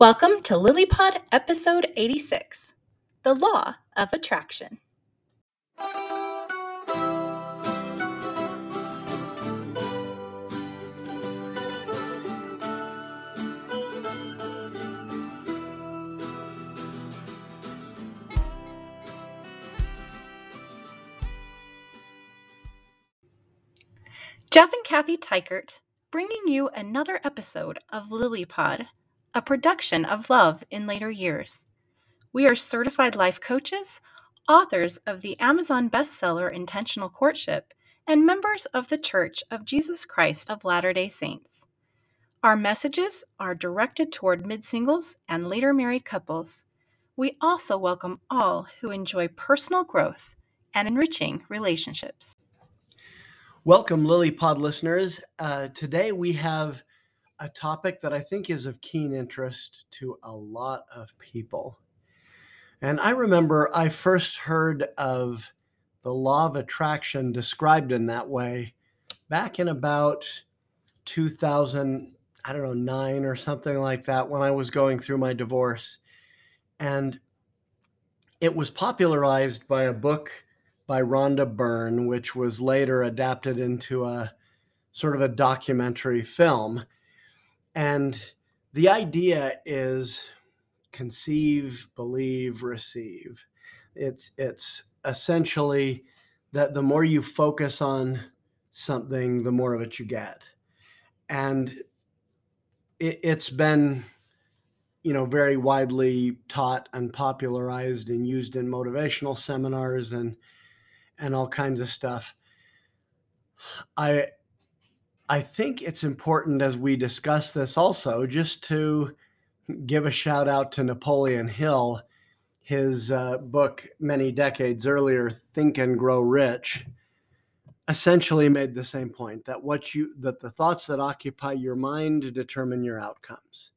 Welcome to LilyPod episode 86 The Law of Attraction. Jeff and Kathy Teichert bringing you another episode of LilyPod, a production of Love in Later Years. We are certified life coaches, authors of the Amazon bestseller Intentional Courtship, and members of the Church of Jesus Christ of Latter day Saints. Our messages are directed toward mid singles and later married couples. We also welcome all who enjoy personal growth and enriching relationships. Welcome, LilyPod listeners. Uh, today we have a topic that I think is of keen interest to a lot of people. And I remember I first heard of the law of attraction described in that way back in about 2000, I don't know, nine or something like that when I was going through my divorce. And it was popularized by a book by Rhonda Byrne, which was later adapted into a sort of a documentary film. And the idea is conceive, believe, receive. It's it's essentially that the more you focus on something, the more of it you get. And it, it's been you know very widely taught and popularized and used in motivational seminars and and all kinds of stuff. I I think it's important as we discuss this also just to give a shout out to Napoleon Hill. His uh, book many decades earlier, Think and Grow Rich, essentially made the same point that what you that the thoughts that occupy your mind determine your outcomes.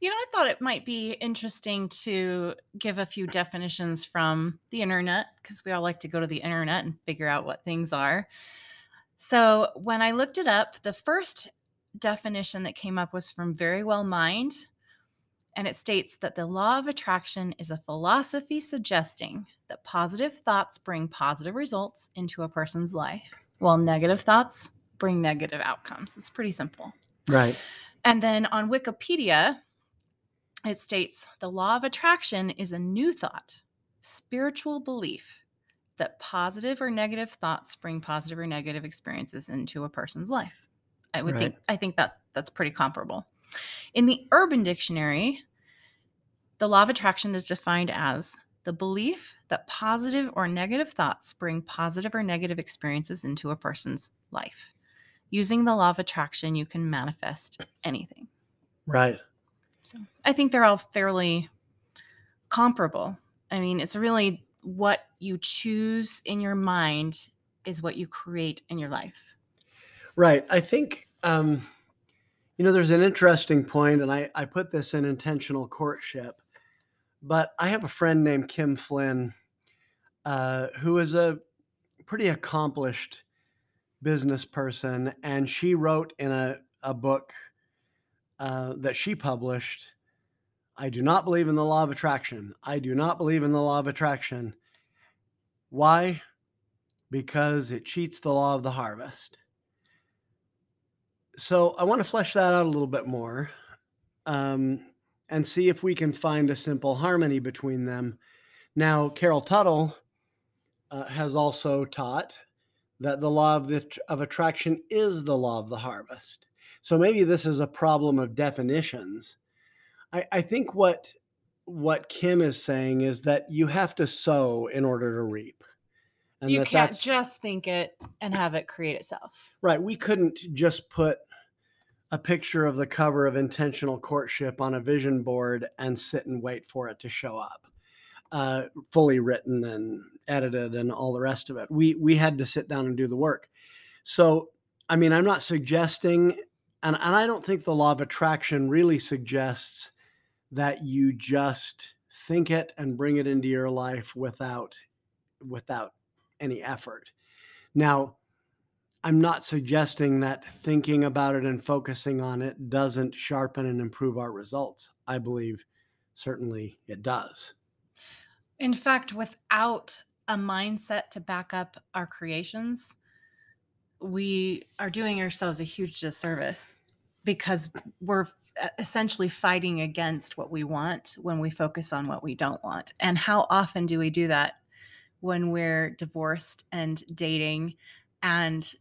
You know, I thought it might be interesting to give a few definitions from the internet because we all like to go to the internet and figure out what things are. So, when I looked it up, the first definition that came up was from Verywell Mind, and it states that the law of attraction is a philosophy suggesting that positive thoughts bring positive results into a person's life, while negative thoughts bring negative outcomes. It's pretty simple. Right. And then on Wikipedia, it states the law of attraction is a new thought, spiritual belief that positive or negative thoughts bring positive or negative experiences into a person's life. I would right. think I think that that's pretty comparable. In the Urban Dictionary, the law of attraction is defined as the belief that positive or negative thoughts bring positive or negative experiences into a person's life. Using the law of attraction, you can manifest anything. Right. So I think they're all fairly comparable. I mean, it's really what you choose in your mind is what you create in your life. Right. I think, um, you know, there's an interesting point, and I, I put this in intentional courtship, but I have a friend named Kim Flynn uh, who is a pretty accomplished business person, and she wrote in a, a book uh, that she published. I do not believe in the law of attraction. I do not believe in the law of attraction. Why? Because it cheats the law of the harvest. So I want to flesh that out a little bit more um, and see if we can find a simple harmony between them. Now, Carol Tuttle uh, has also taught that the law of, the, of attraction is the law of the harvest. So maybe this is a problem of definitions. I, I think what what Kim is saying is that you have to sow in order to reap. And you can't just think it and have it create itself. Right. We couldn't just put a picture of the cover of intentional courtship on a vision board and sit and wait for it to show up uh, fully written and edited and all the rest of it we we had to sit down and do the work so i mean i'm not suggesting and, and I don't think the law of attraction really suggests that you just think it and bring it into your life without without any effort. Now, I'm not suggesting that thinking about it and focusing on it doesn't sharpen and improve our results. I believe certainly it does. In fact, without a mindset to back up our creations, we are doing ourselves a huge disservice because we're essentially fighting against what we want when we focus on what we don't want. And how often do we do that when we're divorced and dating and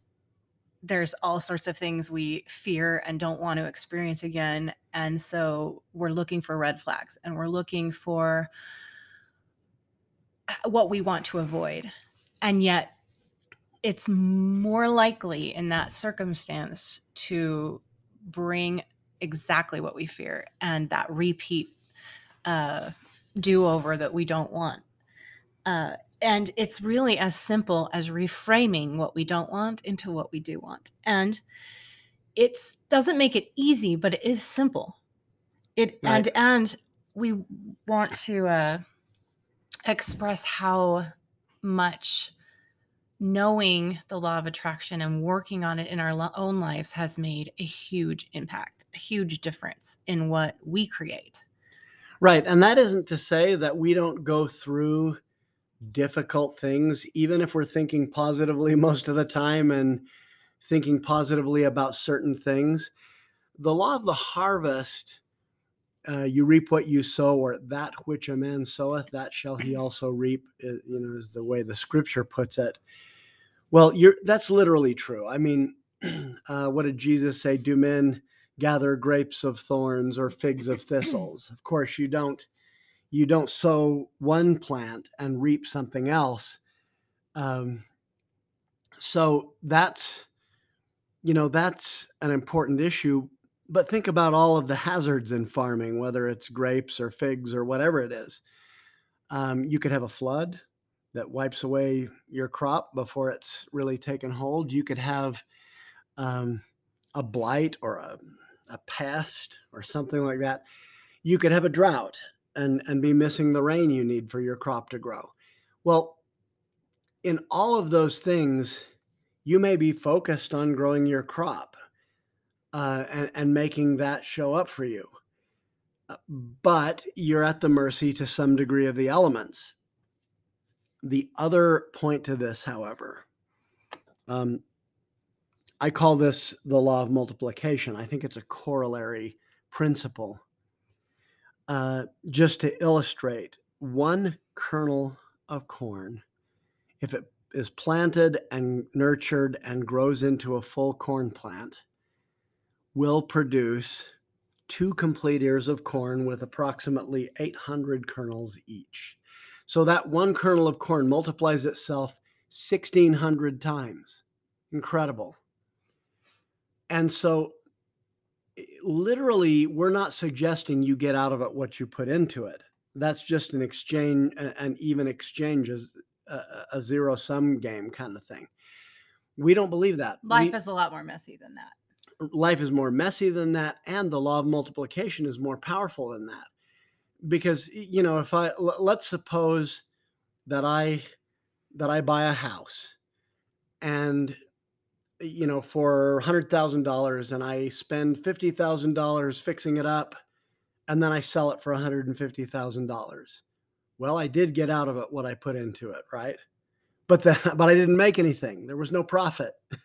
there's all sorts of things we fear and don't want to experience again. And so we're looking for red flags and we're looking for uh, what we want to avoid. And yet, it's more likely in that circumstance to bring exactly what we fear and that repeat uh, do over that we don't want. Uh, and it's really as simple as reframing what we don't want into what we do want. And it doesn't make it easy, but it is simple. It right. and and we want to uh, express how much knowing the law of attraction and working on it in our own lives has made a huge impact, huge difference in what we create. Right. And that isn't to say that we don't go through difficult things, even if we're thinking positively most of the time and thinking positively about certain things. The law of the harvest, uh, you reap what you sow, or that which a man soweth, that shall he also reap, uh, you know, is the way the scripture puts it. Well, you're, that's literally true. I mean, uh, what did Jesus say? Do men gather grapes of thorns or figs of thistles? Of course, you don't you don't sow one plant and reap something else. Um, so that's, you know, that's an important issue. But think about all of the hazards in farming, whether it's grapes or figs or whatever it is. Um, you could have a flood that wipes away your crop before it's really taken hold. You could have um, a blight or a, a pest or something like that. You could have a drought and and be missing the rain you need for your crop to grow. Well, in all of those things, you may be focused on growing your crop uh, and, and making that show up for you. Uh, but you're at the mercy to some degree of the elements. The other point to this, however, um, I call this the law of multiplication. I think it's a corollary principle uh, just to illustrate, one kernel of corn, if it is planted and nurtured and grows into a full corn plant, will produce two complete ears of corn with approximately 800 kernels each. So that one kernel of corn multiplies itself 1600 times. Incredible. And so literally we're not suggesting you get out of it what you put into it. That's just an exchange an even exchange is a, a zero sum game kind of thing. We don't believe that. Life we, is a lot more messy than that. Life is more messy than that and the law of multiplication is more powerful than that. Because you know if i let's suppose that i that i buy a house and you know, for $100,000 and I spend $50,000 fixing it up and then I sell it for $150,000. Well, I did get out of it what I put into it, right? But the, but I didn't make anything. There was no profit.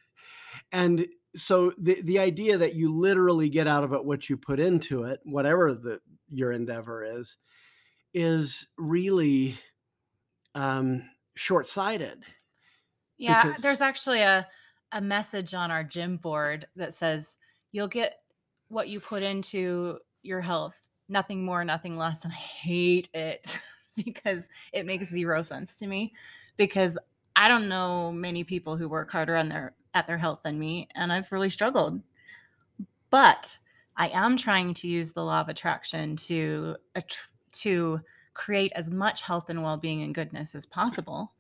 and so the the idea that you literally get out of it what you put into it, whatever the your endeavor is, is really um, short-sighted. Yeah, because, there's actually a a message on our gym board that says you'll get what you put into your health nothing more nothing less and i hate it because it makes zero sense to me because i don't know many people who work harder on their at their health than me and i've really struggled. But i am trying to use the law of attraction to to create as much health and well-being and goodness as possible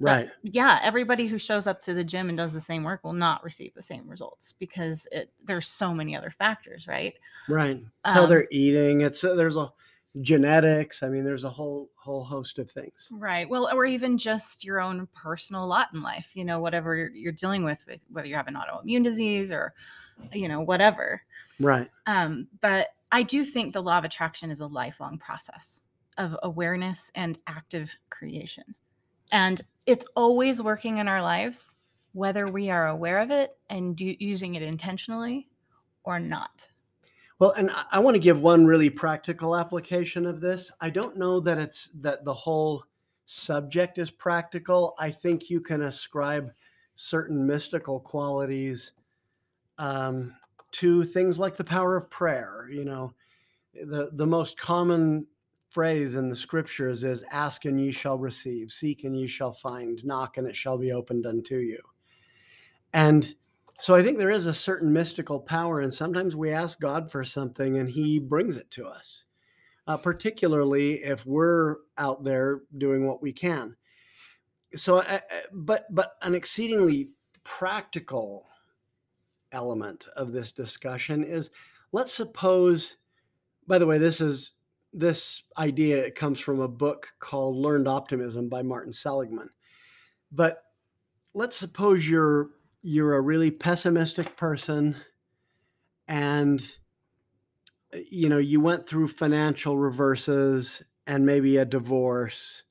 Right. But yeah, everybody who shows up to the gym and does the same work will not receive the same results because it there's so many other factors, right? Right. It's um, how they're eating. It's uh, there's a genetics. I mean, there's a whole whole host of things. Right. Well, or even just your own personal lot in life. You know, whatever you're, you're dealing with, with, whether you have an autoimmune disease or, you know, whatever. Right. Um, but I do think the law of attraction is a lifelong process of awareness and active creation, and it's always working in our lives, whether we are aware of it and do, using it intentionally or not. Well, and I, I want to give one really practical application of this. I don't know that it's that the whole subject is practical. I think you can ascribe certain mystical qualities um, to things like the power of prayer. You know, the the most common phrase in the scriptures is ask and ye shall receive seek and ye shall find knock and it shall be opened unto you and so I think there is a certain mystical power, and sometimes we ask God for something and He brings it to us, uh, particularly if we're out there doing what we can. So, I, but but an exceedingly practical element of this discussion is let's suppose. By the way, this is this idea comes from a book called Learned Optimism by Martin Seligman. But let's suppose you're you're a really pessimistic person and uh, you know you went through financial reverses and maybe a divorce.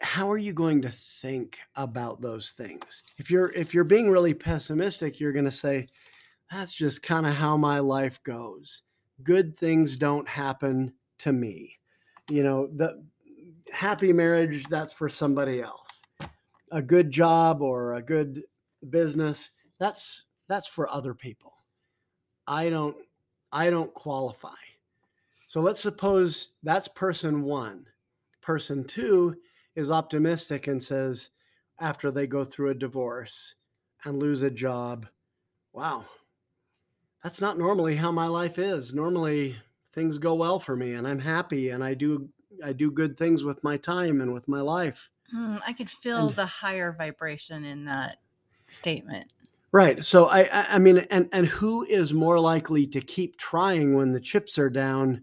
How are you going to think about those things? If you're if you're being really pessimistic you're going to say that's just kind of how my life goes good things don't happen to me. You know the happy marriage that's for somebody else. A good job or a good business that's that's for other people. I don't i don't qualify. So let's suppose that's person 1 person 2 is optimistic and says after they go through a divorce and lose a job wow that's not normally how my life is normally things go well for me and i'm happy and i do i do good things with my time and with my life Mm, I could feel and, the higher vibration in that statement. Right. So I, I mean, and and who is more likely to keep trying when the chips are down,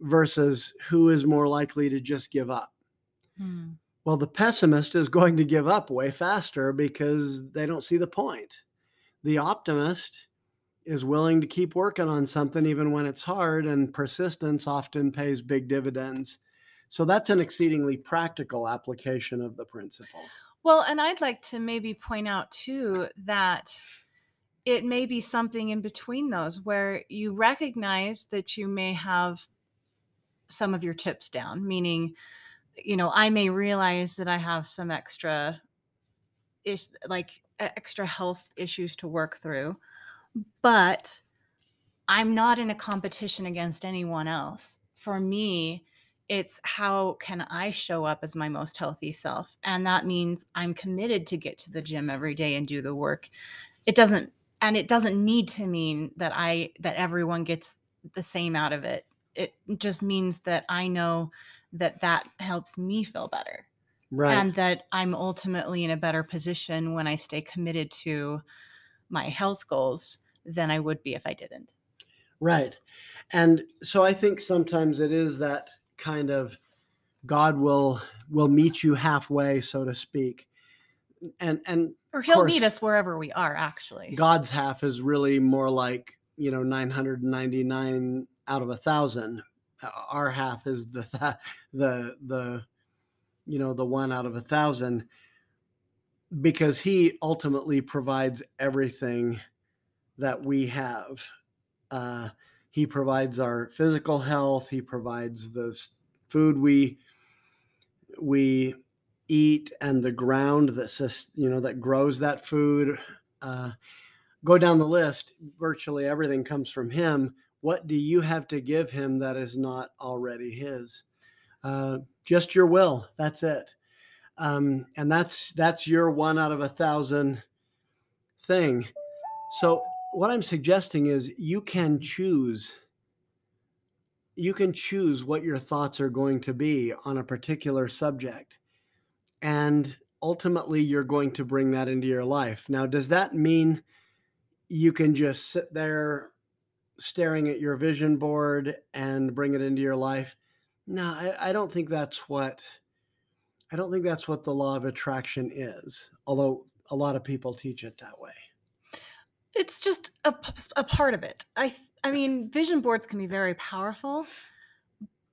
versus who is more likely to just give up? Hmm. Well, the pessimist is going to give up way faster because they don't see the point. The optimist is willing to keep working on something even when it's hard, and persistence often pays big dividends. So that's an exceedingly practical application of the principle. Well, and I'd like to maybe point out too that it may be something in between those where you recognize that you may have some of your chips down, meaning, you know, I may realize that I have some extra is like extra health issues to work through, but I'm not in a competition against anyone else. For me, it's how can I show up as my most healthy self? And that means I'm committed to get to the gym every day and do the work. It doesn't and it doesn't need to mean that I that everyone gets the same out of it. It just means that I know that that helps me feel better. Right. And that I'm ultimately in a better position when I stay committed to my health goals than I would be if I didn't. Right. And so I think sometimes it is that kind of God will will meet you halfway, so to speak. And and or he'll course, meet us wherever we are actually. God's half is really more like, you know, 999 out of a thousand. Our half is the the the you know, the one out of a thousand because he ultimately provides everything that we have. Uh, he provides our physical health. He provides the food we we eat and the ground that you know that grows that food. Uh, go down the list. Virtually everything comes from him. What do you have to give him that is not already his? Uh, just your will. That's it. Um, and that's that's your one out of a thousand thing. So what I'm suggesting is you can choose you can choose what your thoughts are going to be on a particular subject and ultimately you're going to bring that into your life. Now, does that mean you can just sit there staring at your vision board and bring it into your life. No, I, I don't think that's what I don't think that's what the law of attraction is. Although a lot of people teach it that way. It's just a, a part of it. I I mean, vision boards can be very powerful,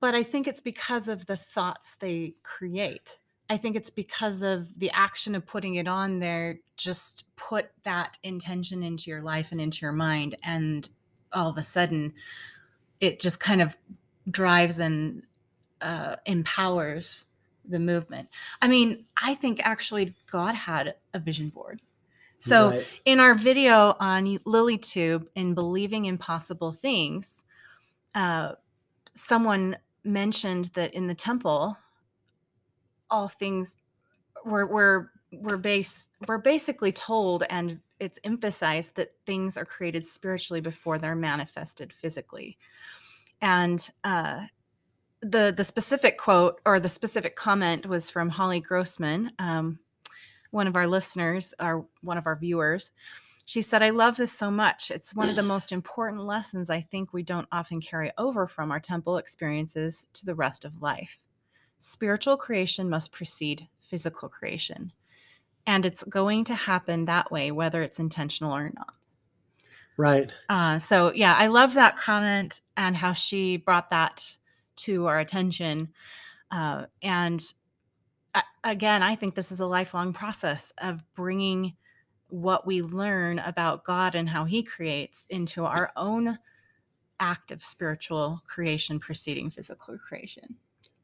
but I think it's because of the thoughts they create. I think it's because of the action of putting it on there, just put that intention into your life and into your mind. And all of a sudden, it just kind of drives and uh, empowers the movement. I mean, I think actually God had a vision board. So right. in our video on LilyTube in believing impossible things, uh, someone mentioned that in the temple, all things were were were base we're basically told and it's emphasized that things are created spiritually before they're manifested physically. And uh, the the specific quote or the specific comment was from Holly Grossman, um, one of our listeners, or one of our viewers. She said, I love this so much. It's one of the most important lessons I think we don't often carry over from our temple experiences to the rest of life. Spiritual creation must precede physical creation. And it's going to happen that way, whether it's intentional or not. Right. Uh, so, yeah, I love that comment and how she brought that to our attention. Uh, and again, I think this is a lifelong process of bringing what we learn about God and how He creates into our own act of spiritual creation preceding physical creation.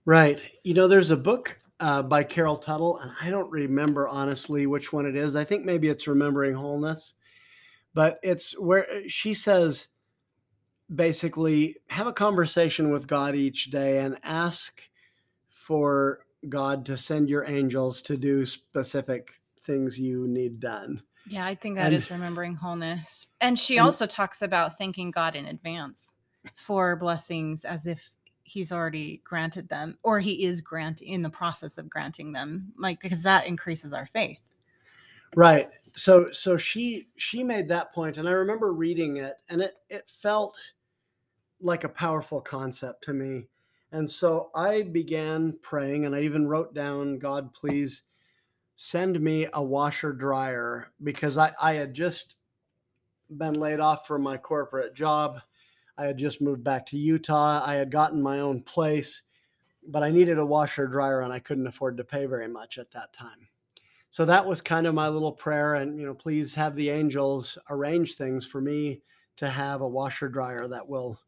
Right. You know, there's a book uh, by Carol Tuttle, and I don't remember honestly which one it is. I think maybe it's Remembering Wholeness, but it's where uh, she says basically have a conversation with God each day and ask for God to send your angels to do specific things you need done. Yeah, I think that and, is remembering wholeness. And she and, also talks about thanking God in advance for blessings as if he's already granted them or he is grant in the process of granting them like because that increases our faith right so so she she made that point and i remember reading it and it it felt like a powerful concept to me and so i began praying and i even wrote down god please send me a washer dryer because I, I had just been laid off from my corporate job. I had just moved back to Utah. I had gotten my own place, but I needed a washer dryer and I couldn't afford to pay very much at that time. So that was kind of my little prayer. And, you know, please have the angels arrange things for me to have a washer dryer that will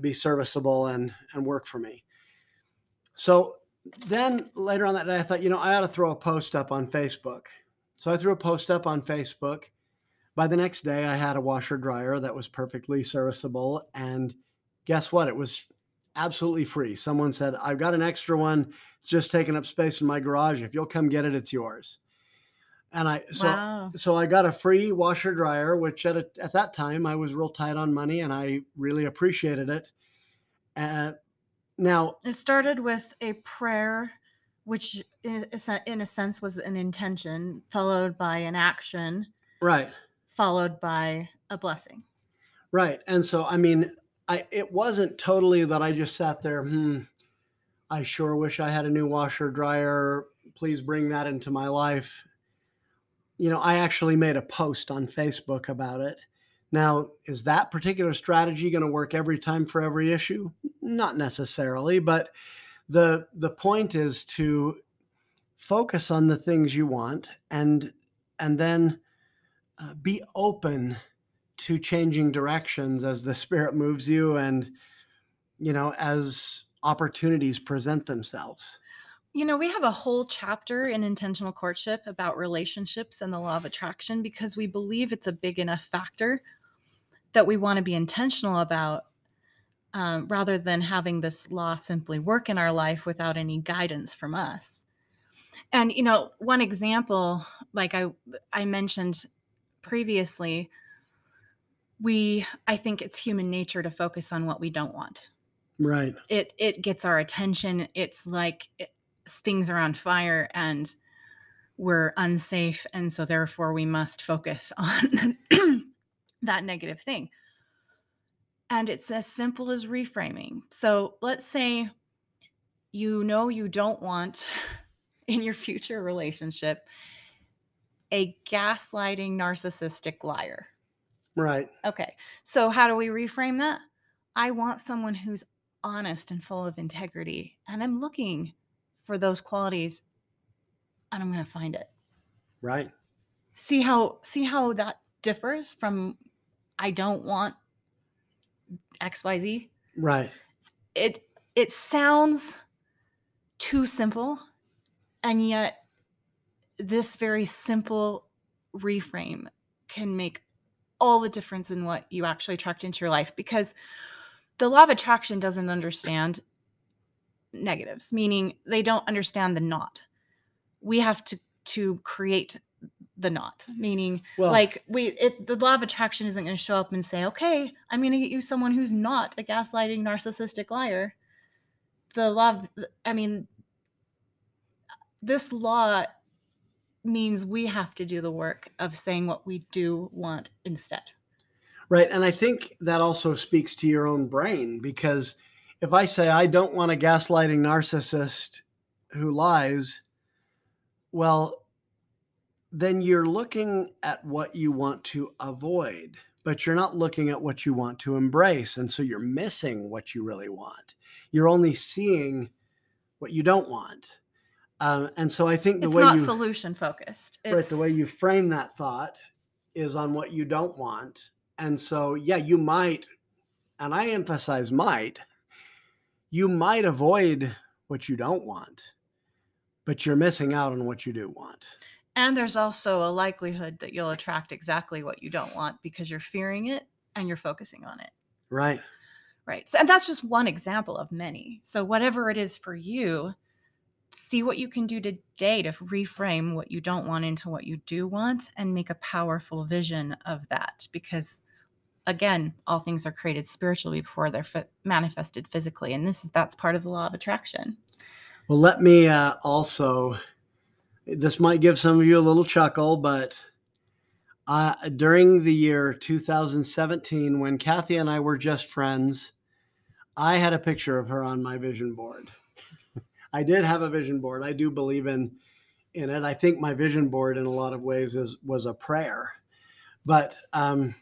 be serviceable and, and work for me. So then later on that day, I thought, you know, I ought to throw a post up on Facebook. So I threw a post up on Facebook. By the next day, I had a washer dryer that was perfectly serviceable. And guess what? It was absolutely free. Someone said, I've got an extra one. It's just taking up space in my garage. If you'll come get it, it's yours. And I so wow. so I got a free washer dryer, which at a, at that time I was real tight on money, and I really appreciated it. Uh, now, it started with a prayer, which in a sense was an intention, followed by an action. Right. Followed by a blessing. Right. And so, I mean, I it wasn't totally that I just sat there, hmm, I sure wish I had a new washer dryer. Please bring that into my life. You know, I actually made a post on Facebook about it. Now, is that particular strategy going to work every time for every issue? Not necessarily, but the the point is to focus on the things you want and and then uh, be open to changing directions as the spirit moves you and you know as opportunities present themselves you know, we have a whole chapter in intentional courtship about relationships and the law of attraction because we believe it's a big enough factor that we want to be intentional about um, rather than having this law simply work in our life without any guidance from us. And you know, one example, like I I mentioned previously, we I think it's human nature to focus on what we don't want. Right. It it gets our attention. It's like it, things are on fire and we're unsafe, and so therefore we must focus on that negative thing. And it's as simple as reframing. So let's say you know you don't want in your future relationship a gaslighting narcissistic liar. Right. Okay. So how do we reframe that? I want someone who's honest and full of integrity. And I'm looking for those qualities and I'm going to find it. Right. See how see how that differs from I don't want XYZ? Right. It it sounds too simple and yet this very simple reframe can make all the difference in what you actually attract into your life because the law of attraction doesn't understand negatives meaning they don't understand the not we have to to create the not meaning Well, like we it the law of attraction isn't going to show up and say okay i'm going to get you someone who's not a gaslighting narcissistic liar the law of i mean this law means we have to do the work of saying what we do want instead Right. And I think that also speaks to your own brain because if I say I don't want a gaslighting narcissist who lies, well, then you're looking at what you want to avoid, but you're not looking at what you want to embrace. And so you're missing what you really want. You're only seeing what you don't want. Um, and so I think the it's way not you solution focused right it's the way you frame that thought is on what you don't want and so yeah you might and i emphasize might you might avoid what you don't want but you're missing out on what you do want. And there's also a likelihood that you'll attract exactly what you don't want because you're fearing it and you're focusing on it. Right. Right. So, and that's just one example of many. So whatever it is for you see what you can do today to reframe what you don't want into what you do want and make a powerful vision of that because again all things are created spiritually before they're manifested physically and this is that's part of the law of attraction well let me uh, also this might give some of you a little chuckle but uh, during the year 2017 when kathy and i were just friends i had a picture of her on my vision board I did have a vision board. I do believe in in it. I think my vision board in a lot of ways is was a prayer. But um,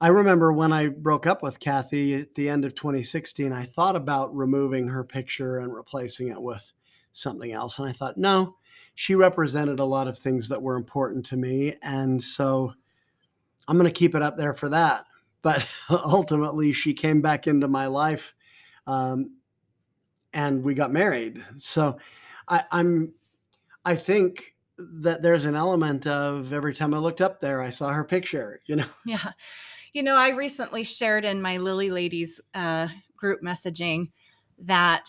I remember when I broke up with Kathy at the end of 2016, I thought about removing her picture and replacing it with something else. And I thought, no, she represented a lot of things that were important to me. And so I'm going to keep it up there for that. But ultimately, she came back into my life um, and we got married. So I, I'm, I think that there's an element of every time I looked up there, I saw her picture, you know? Yeah. You know, I recently shared in my Lily Ladies uh, group messaging that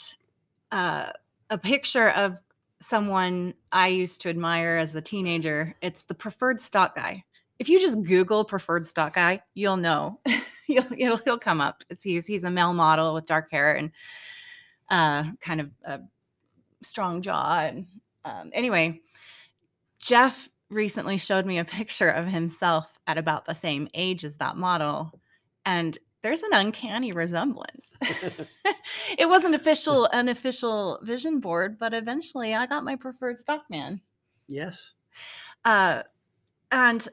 uh, a picture of someone I used to admire as a teenager. It's the preferred stock guy. If you just Google preferred stock guy, you'll know. he'll, he'll, he'll come up. It's, he's he's a male model with dark hair and uh, kind of a strong jaw. And um, anyway, Jeff recently showed me a picture of himself at about the same age as that model. And there's an uncanny resemblance. it wasn't official, an official vision board, but eventually I got my preferred stock man. yes. Uh, and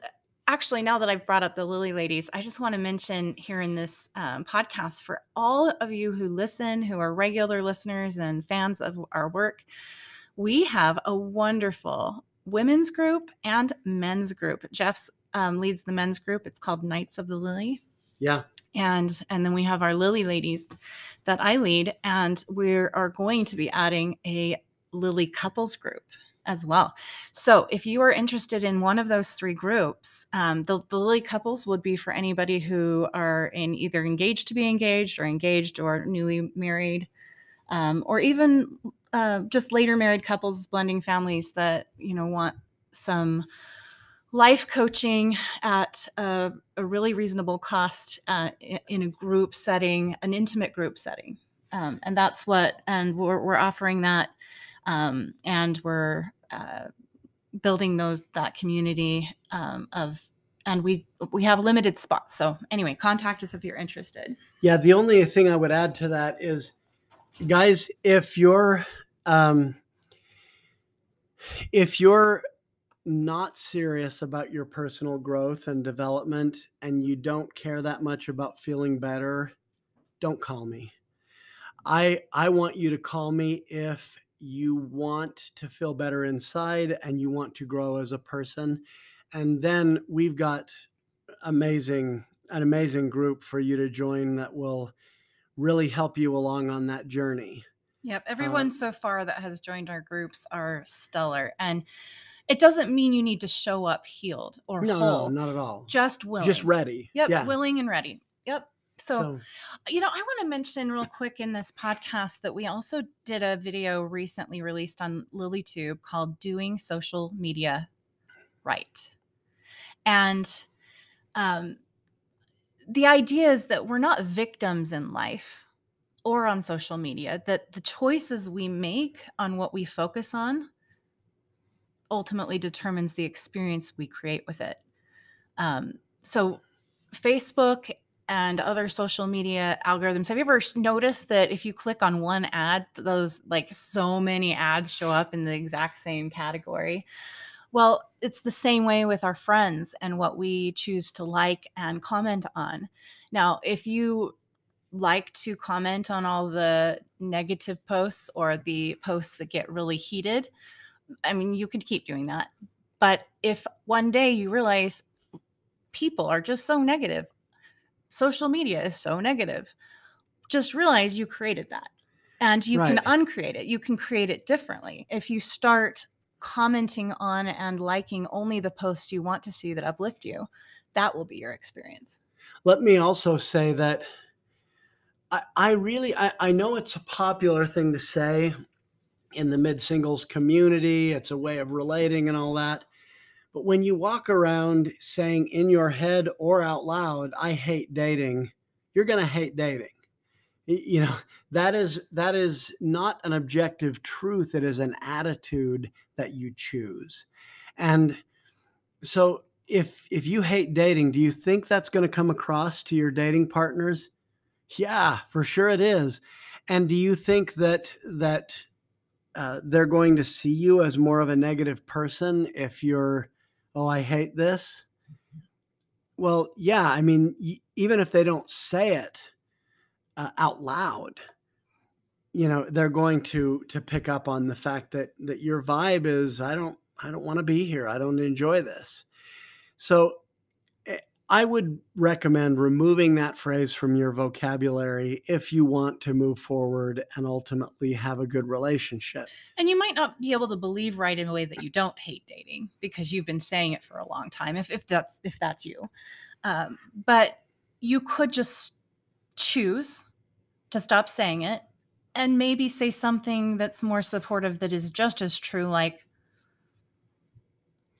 actually, now that I've brought up the Lily ladies, I just want to mention here in this um, podcast for all of you who listen, who are regular listeners and fans of our work, we have a wonderful women's group and men's group. Jeff's um, leads the men's group. It's called Knights of the Lily Yeah. and and then we have our lily ladies that i lead and we are going to be adding a lily couples group as well so if you are interested in one of those three groups um, the, the lily couples would be for anybody who are in either engaged to be engaged or engaged or newly married um, or even uh, just later married couples blending families that you know want some life coaching at a, a really reasonable cost uh, in a group setting, an intimate group setting. Um, and that's what, and we're, we're offering that. Um, and we're uh, building those, that community um, of and we we have limited spots. So anyway, contact us if you're interested. Yeah, the only thing I would add to that is, guys, if you're um, if you're not serious about your personal growth and development and you don't care that much about feeling better, don't call me. I I want you to call me if you want to feel better inside and you want to grow as a person. And then we've got amazing an amazing group for you to join that will really help you along on that journey. Yep, everyone uh, so far that has joined our groups are stellar and it doesn't mean you need to show up healed or no, whole. No, not at all. Just willing. Just ready. Yep, yeah. willing and ready. Yep. So, so, you know, I want to mention real quick in this podcast that we also did a video recently released on LilyTube called Doing Social Media Right. And um, the idea is that we're not victims in life or on social media, that the choices we make on what we focus on ultimately determines the experience we create with it. Um, so, Facebook and other social media algorithms, have you ever noticed that if you click on one ad, those like so many ads show up in the exact same category? Well, it's the same way with our friends and what we choose to like and comment on. Now, if you like to comment on all the negative posts or the posts that get really heated, I mean, you could keep doing that. But if one day you realize people are just so negative, social media is so negative, just realize you created that and you right. can uncreate it. You can create it differently. If you start commenting on and liking only the posts you want to see that uplift you, that will be your experience. Let me also say that I, really I, I know it's a popular thing to say in the mid singles community. It's a way of relating and all that. But when you walk around saying in your head or out loud, I hate dating, you're going to hate dating. You know, that is that is not an objective truth, it is an attitude that you choose. And so if if you hate dating, do you think that's going to come across to your dating partners? Yeah, for sure it is. And do you think that that uh, they're going to see you as more of a negative person if you're, oh, I hate this. Well, yeah, I mean, y- even if they don't say it uh, out loud, you know, they're going to to pick up on the fact that that your vibe is, I don't, I don't want to be here. I don't enjoy this. So I would recommend removing that phrase from your vocabulary if you want to move forward and ultimately have a good relationship. And you might not be able to believe right in a way that you don't hate dating because you've been saying it for a long time. If if that's if that's you, um, but you could just choose to stop saying it and maybe say something that's more supportive that is just as true, like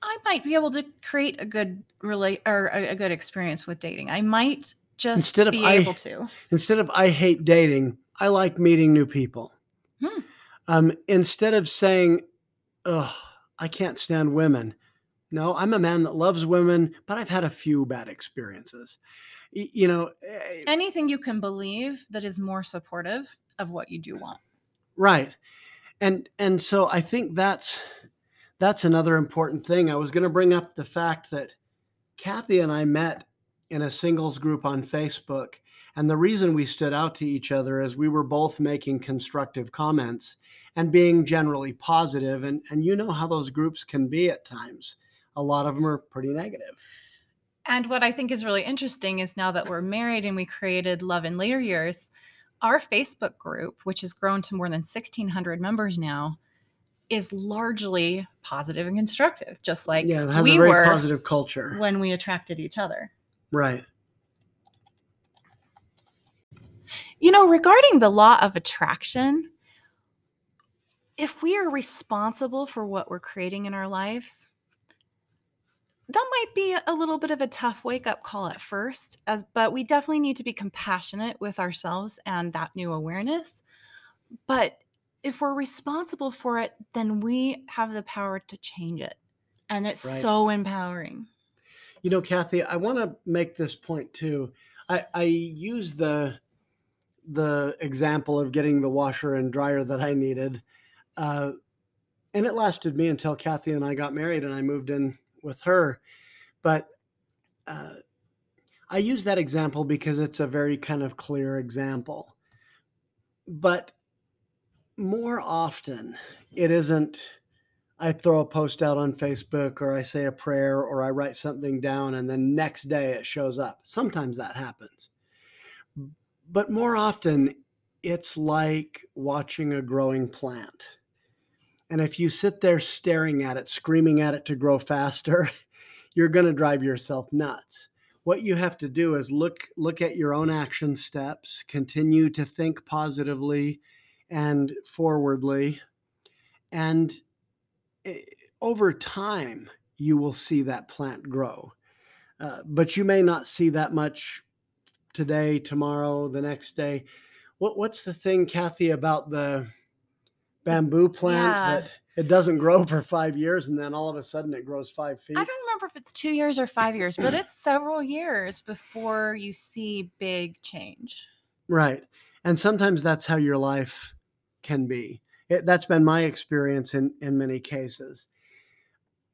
I might be able to create a good relate or a, a good experience with dating. I might just instead of be I, able to. Instead of I hate dating, I like meeting new people. Hmm. Um, instead of saying, "Oh, I can't stand women," no, I'm a man that loves women, but I've had a few bad experiences. Y- you know, eh, anything you can believe that is more supportive of what you do want. Right, and and so I think that's that's another important thing. I was going to bring up the fact that Kathy and I met in a singles group on Facebook. And the reason we stood out to each other is we were both making constructive comments and being generally positive. And, and you know how those groups can be at times. A lot of them are pretty negative. And what I think is really interesting is now that we're married and we created Love in Later Years, our Facebook group, which has grown to more than 1,600 members now, is largely positive and constructive, just like yeah, we were positive culture when we attracted each other. Right. You know, regarding the law of attraction, if we are responsible for what we're creating in our lives, that might be a little bit of a tough wake up call at first as but we definitely need to be compassionate with ourselves and that new awareness but if we're responsible for it, then we have the power to change it. And it's right. so empowering. You know, Kathy, I want to make this point too. I, I use the the example of getting the washer and dryer that I needed, uh, and it lasted me until Kathy and I got married and I moved in with her. But uh, I use that example because it's a very kind of clear example. But more often, it isn't I throw a post out on Facebook or I say a prayer or I write something down and then next day it shows up. Sometimes that happens. But more often, it's like watching a growing plant. And if you sit there staring at it, screaming at it to grow faster, you're going to drive yourself nuts. What you have to do is look look at your own action steps, continue to think positively and forwardly and Eh, over time, you will see that plant grow. Uh, but you may not see that much today, tomorrow, the next day. What, what's the thing, Kathy, about the bamboo plant yeah. that it doesn't grow for five years and then all of a sudden it grows five feet? I don't remember if it's two years or five years, but it's several years before you see big change. Right. And sometimes that's how your life can be. It, that's been my experience in, in many cases.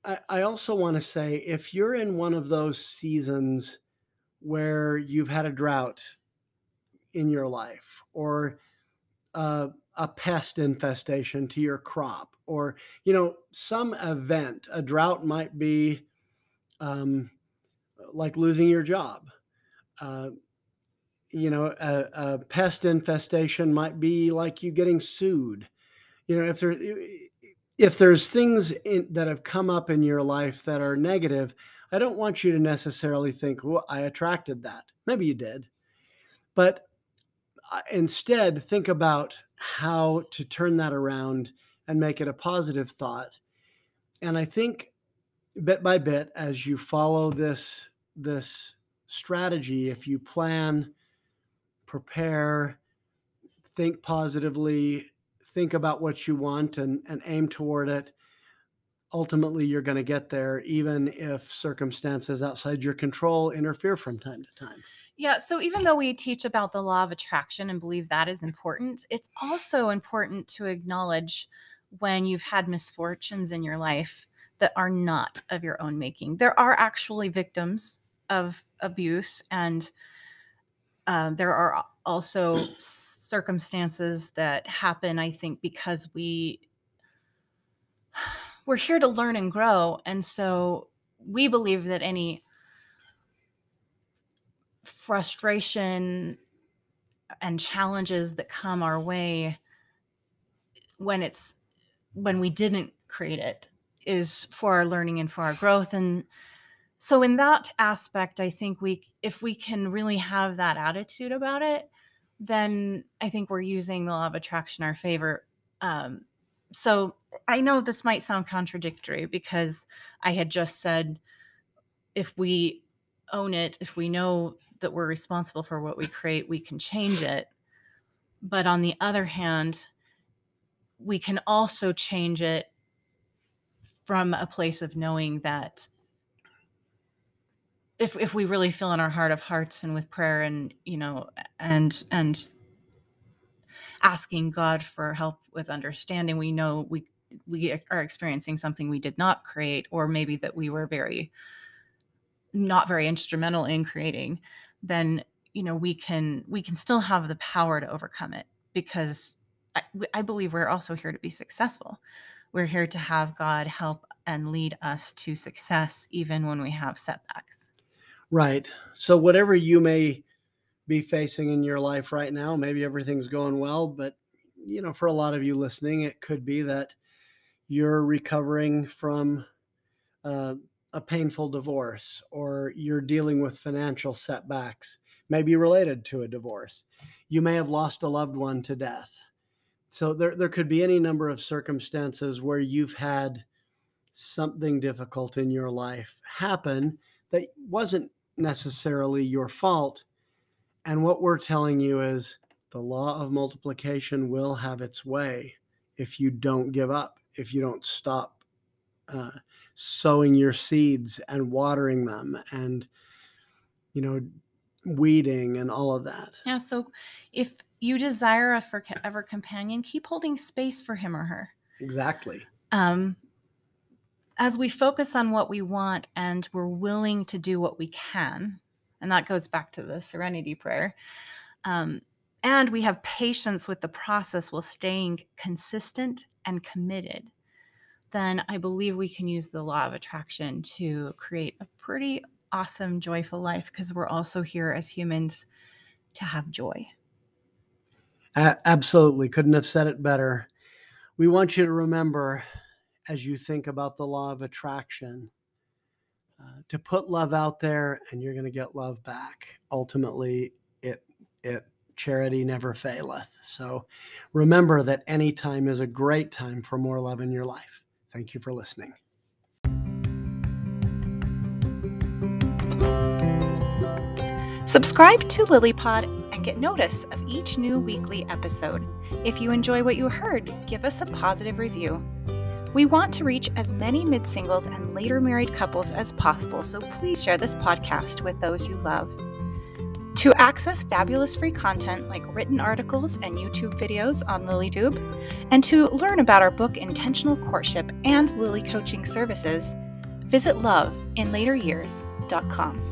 I, I also want to say if you're in one of those seasons where you've had a drought in your life or uh, a pest infestation to your crop or you know some event a drought might be um, like losing your job uh, you know a, a, pest infestation might be like you getting sued. You know if there if there's things in, that have come up in your life that are negative i don't want you to necessarily think well i attracted that. Maybe you did. But uh, instead think about how to turn that around and make it a positive thought. And i think bit by bit as you follow this this strategy if you plan prepare think positively think about what you want and, and aim toward it, ultimately you're going to get there, even if circumstances outside your control interfere from time to time. Yeah. So even though we teach about the law of attraction and believe that is important, it's also important to acknowledge when you've had misfortunes in your life that are not of your own making. There are actually victims of abuse, and uh, there are also circumstances that happen i think because we we're here to learn and grow and so we believe that any frustration and challenges that come our way when it's when we didn't create it is for our learning and for our growth and so in that aspect i think we if we can really have that attitude about it then I think we're using the law of attraction our favor. Um, so I know this might sound contradictory because I had just said if we own it, if we know that we're responsible for what we create, we can change it. But on the other hand, we can also change it from a place of knowing that if if we really feel in our heart of hearts and with prayer and you know and and asking God for help with understanding, we know we we are experiencing something we did not create, or maybe that we were very not very instrumental in creating, then you know we can we can still have the power to overcome it because I, I believe we're also here to be successful. We're here to have God help and lead us to success even when we have setbacks. Right. So whatever you may be facing in your life right now, maybe everything's going well, but you know, for a lot of you listening, it could be that you're recovering from uh, a painful divorce or you're dealing with financial setbacks, maybe related to a divorce. You may have lost a loved one to death. So there, there could be any number of circumstances where you've had something difficult in your life happen that wasn't necessarily your fault. And what we're telling you is the law of multiplication will have its way if you don't give up, if you don't stop uh, sowing your seeds and watering them and you know weeding and all of that Yeah. So if you desire a forever companion, keep holding space for him or her. exactly Um, as we focus on what we want and we're willing to do what we can, and that goes back to the serenity prayer. Um, and we have patience with the process while staying consistent and committed, then I believe we can use the law of attraction to create a pretty awesome, joyful life because we're also here as humans to have joy. A- absolutely couldn't have said it better we want you to remember as you think about the law of attraction uh, to put love out there and you're going to get love back ultimately it it charity never faileth so remember that any time is a great time for more love in your life thank you for listening Subscribe to LilyPod and get notice of each new weekly episode. If you enjoy what you heard, give us a positive review. We want to reach as many mid singles and later married couples as possible, so please share this podcast with those you love. To access fabulous free content like written articles and YouTube videos on LilyTube, and to learn about our book Intentional Courtship and Lily Coaching Services, visit loveinlateryears.com.